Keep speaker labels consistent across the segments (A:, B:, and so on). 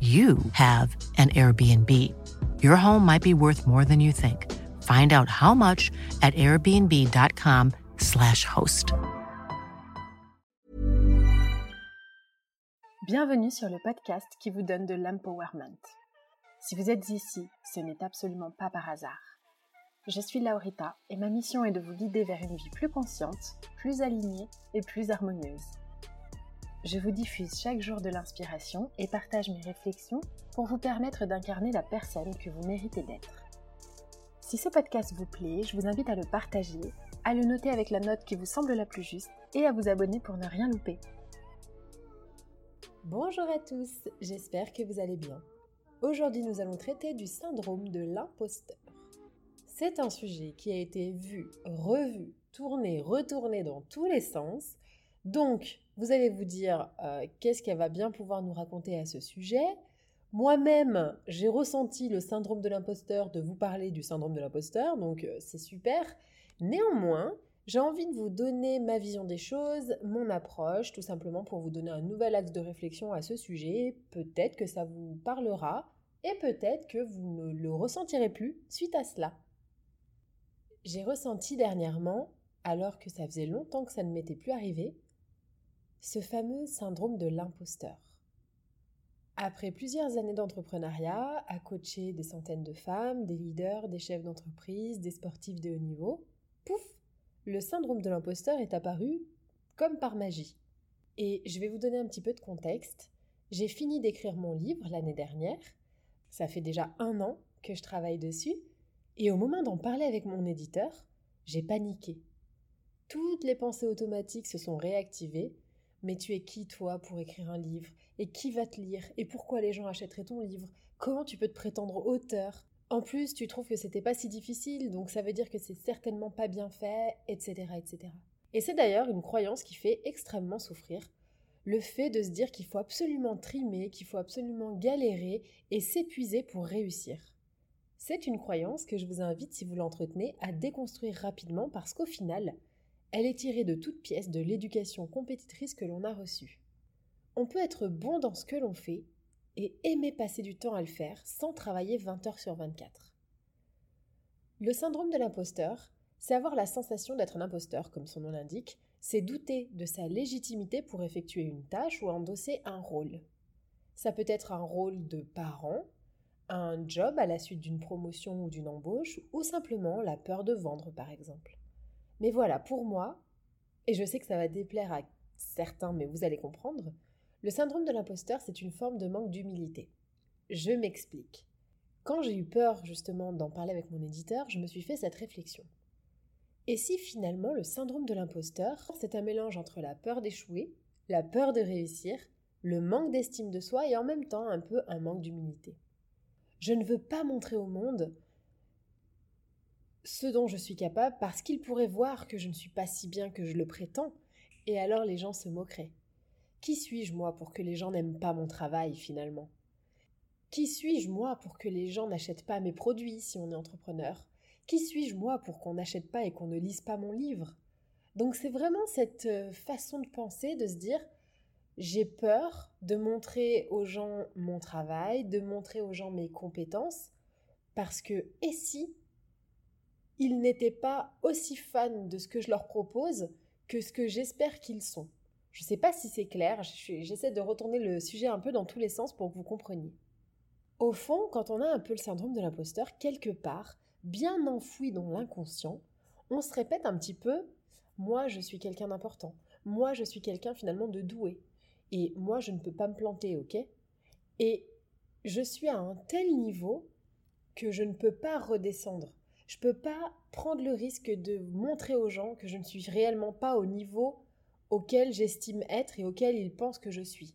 A: you have an Airbnb. Your home might be worth more than you think. Find out how much at airbnb.com/slash host.
B: Bienvenue sur le podcast qui vous donne de l'empowerment. Si vous êtes ici, ce n'est absolument pas par hasard. Je suis Laurita et ma mission est de vous guider vers une vie plus consciente, plus alignée et plus harmonieuse. Je vous diffuse chaque jour de l'inspiration et partage mes réflexions pour vous permettre d'incarner la personne que vous méritez d'être. Si ce podcast vous plaît, je vous invite à le partager, à le noter avec la note qui vous semble la plus juste et à vous abonner pour ne rien louper.
C: Bonjour à tous, j'espère que vous allez bien. Aujourd'hui nous allons traiter du syndrome de l'imposteur. C'est un sujet qui a été vu, revu, tourné, retourné dans tous les sens. Donc, vous allez vous dire euh, qu'est-ce qu'elle va bien pouvoir nous raconter à ce sujet. Moi-même, j'ai ressenti le syndrome de l'imposteur de vous parler du syndrome de l'imposteur, donc euh, c'est super. Néanmoins, j'ai envie de vous donner ma vision des choses, mon approche, tout simplement pour vous donner un nouvel axe de réflexion à ce sujet. Peut-être que ça vous parlera et peut-être que vous ne le ressentirez plus suite à cela. J'ai ressenti dernièrement, alors que ça faisait longtemps que ça ne m'était plus arrivé, ce fameux syndrome de l'imposteur. Après plusieurs années d'entrepreneuriat, à coacher des centaines de femmes, des leaders, des chefs d'entreprise, des sportifs de haut niveau, pouf, le syndrome de l'imposteur est apparu comme par magie. Et je vais vous donner un petit peu de contexte. J'ai fini d'écrire mon livre l'année dernière. Ça fait déjà un an que je travaille dessus. Et au moment d'en parler avec mon éditeur, j'ai paniqué. Toutes les pensées automatiques se sont réactivées. Mais tu es qui, toi, pour écrire un livre? Et qui va te lire? Et pourquoi les gens achèteraient ton livre? Comment tu peux te prétendre auteur? En plus, tu trouves que c'était pas si difficile, donc ça veut dire que c'est certainement pas bien fait, etc., etc. Et c'est d'ailleurs une croyance qui fait extrêmement souffrir. Le fait de se dire qu'il faut absolument trimer, qu'il faut absolument galérer et s'épuiser pour réussir. C'est une croyance que je vous invite, si vous l'entretenez, à déconstruire rapidement parce qu'au final, elle est tirée de toutes pièces de l'éducation compétitrice que l'on a reçue. On peut être bon dans ce que l'on fait et aimer passer du temps à le faire sans travailler 20 heures sur 24. Le syndrome de l'imposteur, c'est avoir la sensation d'être un imposteur, comme son nom l'indique, c'est douter de sa légitimité pour effectuer une tâche ou endosser un rôle. Ça peut être un rôle de parent, un job à la suite d'une promotion ou d'une embauche, ou simplement la peur de vendre par exemple. Mais voilà, pour moi, et je sais que ça va déplaire à certains, mais vous allez comprendre, le syndrome de l'imposteur, c'est une forme de manque d'humilité. Je m'explique. Quand j'ai eu peur justement d'en parler avec mon éditeur, je me suis fait cette réflexion. Et si finalement le syndrome de l'imposteur, c'est un mélange entre la peur d'échouer, la peur de réussir, le manque d'estime de soi et en même temps un peu un manque d'humilité? Je ne veux pas montrer au monde ce dont je suis capable parce qu'ils pourraient voir que je ne suis pas si bien que je le prétends, et alors les gens se moqueraient. Qui suis-je, moi, pour que les gens n'aiment pas mon travail, finalement? Qui suis-je moi pour que les gens n'achètent pas mes produits si on est entrepreneur? Qui suis-je moi pour qu'on n'achète pas et qu'on ne lise pas mon livre? Donc c'est vraiment cette euh, façon de penser, de se dire j'ai peur de montrer aux gens mon travail, de montrer aux gens mes compétences, parce que et si ils n'étaient pas aussi fans de ce que je leur propose que ce que j'espère qu'ils sont Je ne sais pas si c'est clair, j'essaie de retourner le sujet un peu dans tous les sens pour que vous compreniez. Au fond, quand on a un peu le syndrome de l'imposteur, quelque part, bien enfoui dans l'inconscient, on se répète un petit peu moi je suis quelqu'un d'important, moi je suis quelqu'un finalement de doué, et moi je ne peux pas me planter, ok? Et je suis à un tel niveau que je ne peux pas redescendre. Je ne peux pas prendre le risque de montrer aux gens que je ne suis réellement pas au niveau auquel j'estime être et auquel ils pensent que je suis.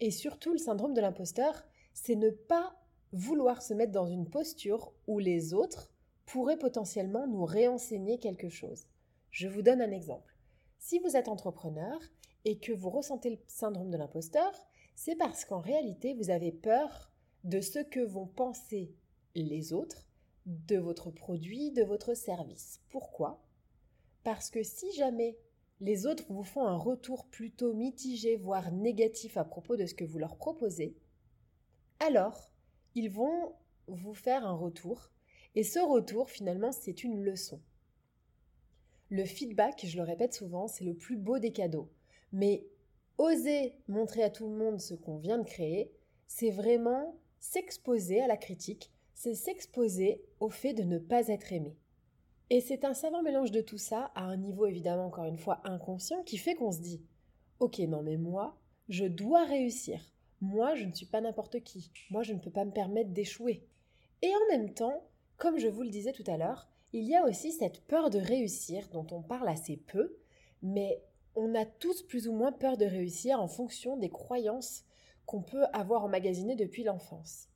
C: Et surtout, le syndrome de l'imposteur, c'est ne pas vouloir se mettre dans une posture où les autres pourraient potentiellement nous réenseigner quelque chose. Je vous donne un exemple. Si vous êtes entrepreneur et que vous ressentez le syndrome de l'imposteur, c'est parce qu'en réalité, vous avez peur de ce que vont penser les autres de votre produit, de votre service. Pourquoi? Parce que si jamais les autres vous font un retour plutôt mitigé, voire négatif à propos de ce que vous leur proposez, alors ils vont vous faire un retour, et ce retour, finalement, c'est une leçon. Le feedback, je le répète souvent, c'est le plus beau des cadeaux. Mais oser montrer à tout le monde ce qu'on vient de créer, c'est vraiment s'exposer à la critique, c'est s'exposer au fait de ne pas être aimé. Et c'est un savant mélange de tout ça, à un niveau évidemment encore une fois inconscient, qui fait qu'on se dit Ok, non mais moi, je dois réussir. Moi, je ne suis pas n'importe qui. Moi, je ne peux pas me permettre d'échouer. Et en même temps, comme je vous le disais tout à l'heure, il y a aussi cette peur de réussir dont on parle assez peu, mais on a tous plus ou moins peur de réussir en fonction des croyances qu'on peut avoir emmagasinées depuis l'enfance.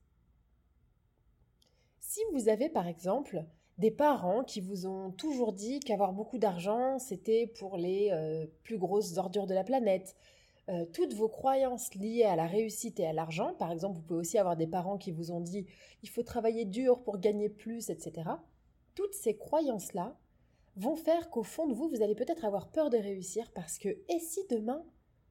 C: Si vous avez par exemple des parents qui vous ont toujours dit qu'avoir beaucoup d'argent, c'était pour les euh, plus grosses ordures de la planète, euh, toutes vos croyances liées à la réussite et à l'argent, par exemple, vous pouvez aussi avoir des parents qui vous ont dit il faut travailler dur pour gagner plus, etc. Toutes ces croyances-là, vont faire qu'au fond de vous, vous allez peut-être avoir peur de réussir parce que et si demain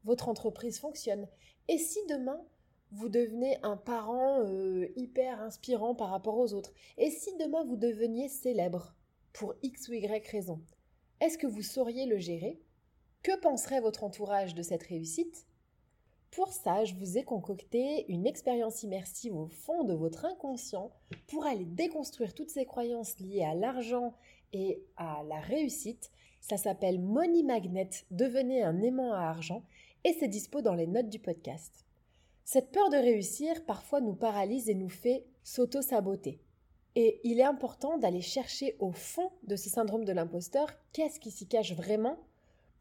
C: votre entreprise fonctionne? Et si demain vous devenez un parent euh, hyper inspirant par rapport aux autres Et si demain vous deveniez célèbre pour X ou Y raison Est-ce que vous sauriez le gérer? Que penserait votre entourage de cette réussite? Pour ça, je vous ai concocté une expérience immersive au fond de votre inconscient pour aller déconstruire toutes ces croyances liées à l'argent et à la réussite. Ça s'appelle Money Magnet, devenez un aimant à argent et c'est dispo dans les notes du podcast. Cette peur de réussir parfois nous paralyse et nous fait s'auto-saboter. Et il est important d'aller chercher au fond de ce syndrome de l'imposteur qu'est-ce qui s'y cache vraiment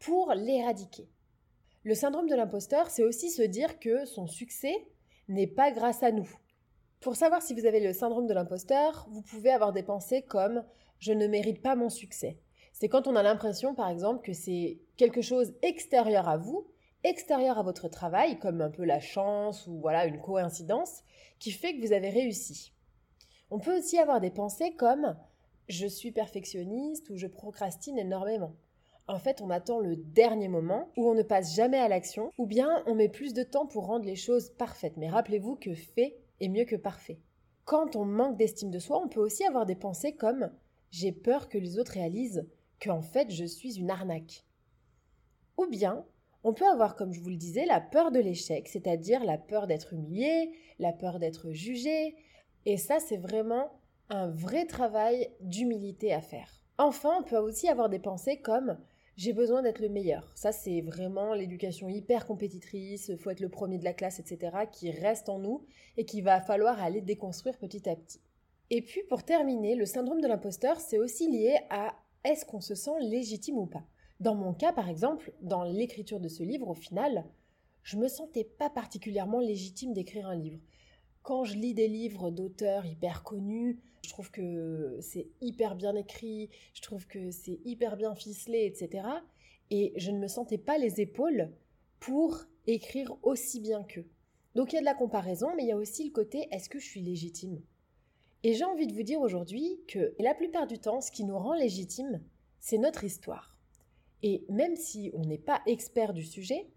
C: pour l'éradiquer. Le syndrome de l'imposteur, c'est aussi se dire que son succès n'est pas grâce à nous. Pour savoir si vous avez le syndrome de l'imposteur, vous pouvez avoir des pensées comme je ne mérite pas mon succès. C'est quand on a l'impression, par exemple, que c'est quelque chose extérieur à vous, extérieur à votre travail, comme un peu la chance ou voilà une coïncidence, qui fait que vous avez réussi. On peut aussi avoir des pensées comme je suis perfectionniste ou je procrastine énormément. En fait, on attend le dernier moment où on ne passe jamais à l'action, ou bien on met plus de temps pour rendre les choses parfaites. Mais rappelez-vous que fait est mieux que parfait. Quand on manque d'estime de soi, on peut aussi avoir des pensées comme j'ai peur que les autres réalisent qu'en fait je suis une arnaque. Ou bien, on peut avoir, comme je vous le disais, la peur de l'échec, c'est-à-dire la peur d'être humilié, la peur d'être jugé, et ça c'est vraiment un vrai travail d'humilité à faire. Enfin, on peut aussi avoir des pensées comme j'ai besoin d'être le meilleur. Ça, c'est vraiment l'éducation hyper compétitrice, faut être le premier de la classe, etc., qui reste en nous et qu'il va falloir aller déconstruire petit à petit. Et puis pour terminer, le syndrome de l'imposteur, c'est aussi lié à est-ce qu'on se sent légitime ou pas. Dans mon cas, par exemple, dans l'écriture de ce livre, au final, je me sentais pas particulièrement légitime d'écrire un livre. Quand je lis des livres d'auteurs hyper connus, je trouve que c'est hyper bien écrit, je trouve que c'est hyper bien ficelé, etc. Et je ne me sentais pas les épaules pour écrire aussi bien qu'eux. Donc il y a de la comparaison, mais il y a aussi le côté est-ce que je suis légitime? Et j'ai envie de vous dire aujourd'hui que la plupart du temps, ce qui nous rend légitime, c'est notre histoire. Et même si on n'est pas expert du sujet,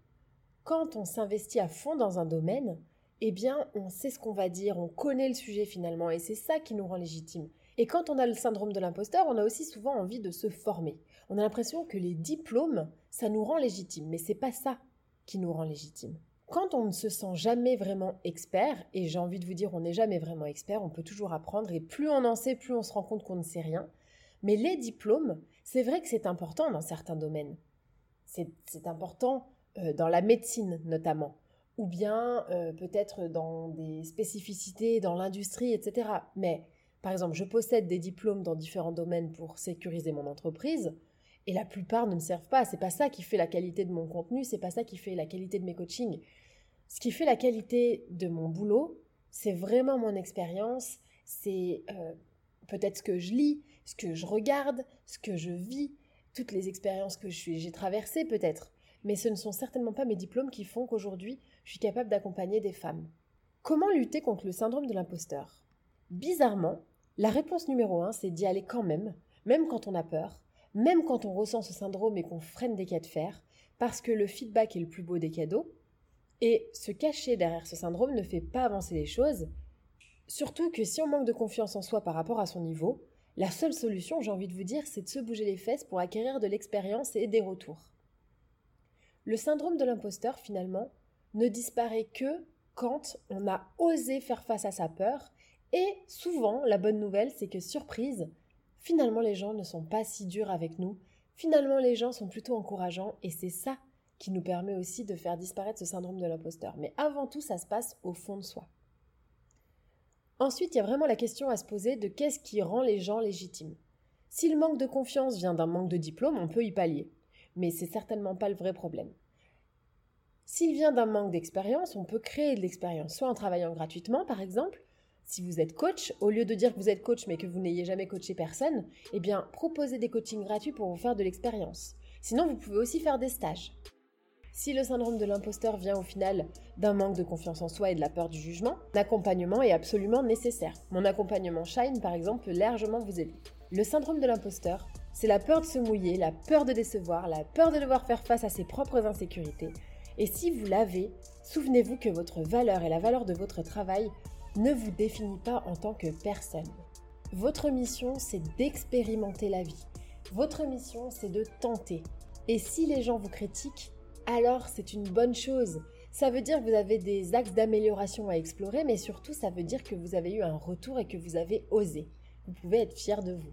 C: quand on s'investit à fond dans un domaine, eh bien, on sait ce qu'on va dire, on connaît le sujet finalement, et c'est ça qui nous rend légitime. Et quand on a le syndrome de l'imposteur, on a aussi souvent envie de se former. On a l'impression que les diplômes, ça nous rend légitime, mais c'est pas ça qui nous rend légitime. Quand on ne se sent jamais vraiment expert, et j'ai envie de vous dire on n'est jamais vraiment expert, on peut toujours apprendre, et plus on en sait, plus on se rend compte qu'on ne sait rien. Mais les diplômes, c'est vrai que c'est important dans certains domaines. C'est important euh, dans la médecine notamment, ou bien euh, peut-être dans des spécificités dans l'industrie, etc. Mais par exemple, je possède des diplômes dans différents domaines pour sécuriser mon entreprise, et la plupart ne me servent pas. C'est pas ça qui fait la qualité de mon contenu, c'est pas ça qui fait la qualité de mes coachings. Ce qui fait la qualité de mon boulot, c'est vraiment mon expérience, c'est euh, peut-être ce que je lis, ce que je regarde, ce que je vis, toutes les expériences que j'ai traversées peut-être. Mais ce ne sont certainement pas mes diplômes qui font qu'aujourd'hui, je suis capable d'accompagner des femmes. Comment lutter contre le syndrome de l'imposteur? Bizarrement, la réponse numéro un, c'est d'y aller quand même, même quand on a peur, même quand on ressent ce syndrome et qu'on freine des cas de fer, parce que le feedback est le plus beau des cadeaux, et se cacher derrière ce syndrome ne fait pas avancer les choses, surtout que si on manque de confiance en soi par rapport à son niveau, la seule solution, j'ai envie de vous dire, c'est de se bouger les fesses pour acquérir de l'expérience et des retours. Le syndrome de l'imposteur, finalement, ne disparaît que quand on a osé faire face à sa peur, et souvent, la bonne nouvelle, c'est que surprise, finalement les gens ne sont pas si durs avec nous, finalement les gens sont plutôt encourageants et c'est ça qui nous permet aussi de faire disparaître ce syndrome de l'imposteur. Mais avant tout, ça se passe au fond de soi. Ensuite, il y a vraiment la question à se poser de qu'est-ce qui rend les gens légitimes. Si le manque de confiance vient d'un manque de diplôme, on peut y pallier. Mais c'est certainement pas le vrai problème. S'il vient d'un manque d'expérience, on peut créer de l'expérience, soit en travaillant gratuitement par exemple, si vous êtes coach, au lieu de dire que vous êtes coach mais que vous n'ayez jamais coaché personne, eh bien, proposez des coachings gratuits pour vous faire de l'expérience. Sinon, vous pouvez aussi faire des stages. Si le syndrome de l'imposteur vient au final d'un manque de confiance en soi et de la peur du jugement, l'accompagnement est absolument nécessaire. Mon accompagnement Shine, par exemple, peut largement vous aider. Le syndrome de l'imposteur, c'est la peur de se mouiller, la peur de décevoir, la peur de devoir faire face à ses propres insécurités. Et si vous l'avez, souvenez-vous que votre valeur et la valeur de votre travail ne vous définit pas en tant que personne. Votre mission, c'est d'expérimenter la vie. Votre mission, c'est de tenter. Et si les gens vous critiquent, alors c'est une bonne chose. Ça veut dire que vous avez des axes d'amélioration à explorer, mais surtout ça veut dire que vous avez eu un retour et que vous avez osé. Vous pouvez être fier de vous.